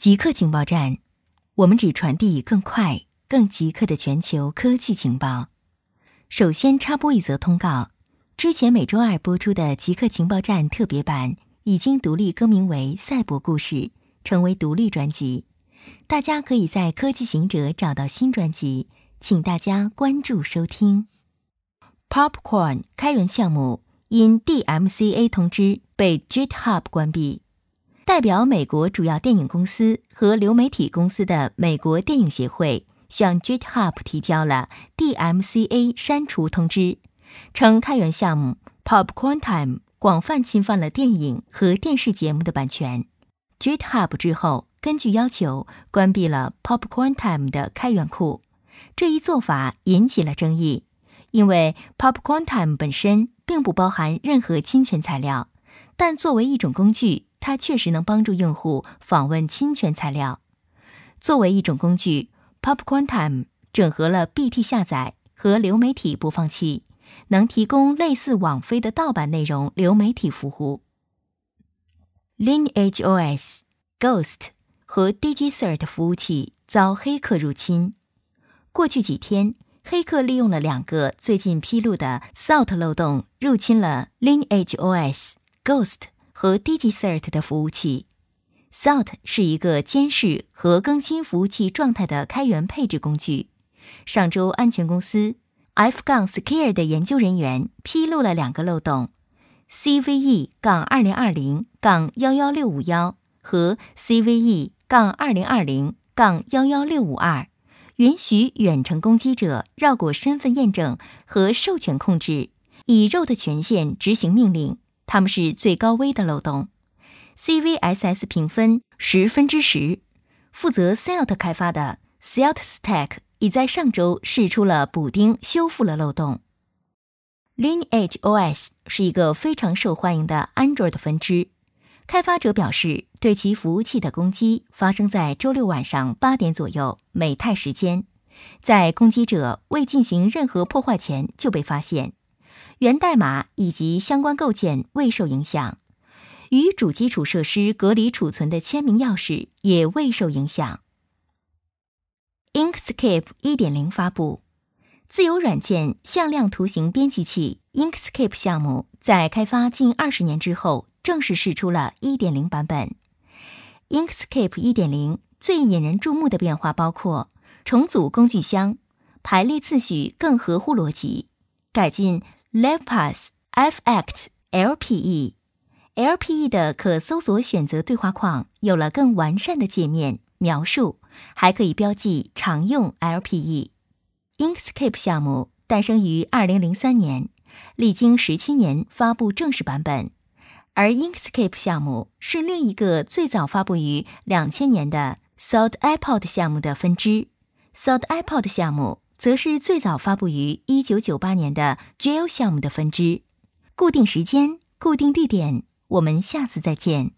极客情报站，我们只传递更快、更极客的全球科技情报。首先插播一则通告：之前每周二播出的《极客情报站》特别版已经独立更名为《赛博故事》，成为独立专辑。大家可以在科技行者找到新专辑，请大家关注收听。Popcorn 开源项目因 DMCA 通知被 GitHub 关闭。代表美国主要电影公司和流媒体公司的美国电影协会向 GitHub 提交了 DMCA 删除通知，称开源项目 Popcorn Time 广泛侵犯了电影和电视节目的版权。GitHub 之后根据要求关闭了 Popcorn Time 的开源库，这一做法引起了争议，因为 Popcorn Time 本身并不包含任何侵权材料，但作为一种工具。它确实能帮助用户访问侵权材料。作为一种工具，Popcorn Time 整合了 BT 下载和流媒体播放器，能提供类似网飞的盗版内容流媒体服务。Lineage OS、Ghost 和 DigiCert 服务器遭黑客入侵。过去几天，黑客利用了两个最近披露的 Salt 漏洞，入侵了 Lineage OS、Ghost。和 DigiCert 的服务器，Salt 是一个监视和更新服务器状态的开源配置工具。上周，安全公司 F 杠 secure 的研究人员披露了两个漏洞：CVE-2020-11651 和 CVE-2020-11652，允许远程攻击者绕过身份验证和授权控制，以肉的权限执行命令。他们是最高危的漏洞，CVSS 评分十分之十。负责 Salt 开发的 Salt Stack 已在上周试出了补丁，修复了漏洞。Lineage OS 是一个非常受欢迎的 Android 分支。开发者表示，对其服务器的攻击发生在周六晚上八点左右美泰时间，在攻击者未进行任何破坏前就被发现。源代码以及相关构件未受影响，与主基础设施隔离储存的签名钥匙也未受影响。Inkscape 1.0发布，自由软件向量图形编辑器 Inkscape 项目在开发近二十年之后正式试出了1.0版本。Inkscape 1.0最引人注目的变化包括重组工具箱，排列次序更合乎逻辑，改进。LevPass、FAct、LPE、LPE 的可搜索选择对话框有了更完善的界面描述，还可以标记常用 LPE。Inkscape 项目诞生于2003年，历经十七年发布正式版本，而 Inkscape 项目是另一个最早发布于2000年的 Salt iPod 项目的分支。Salt iPod 项目。则是最早发布于一九九八年的 Gel 项目的分支。固定时间，固定地点，我们下次再见。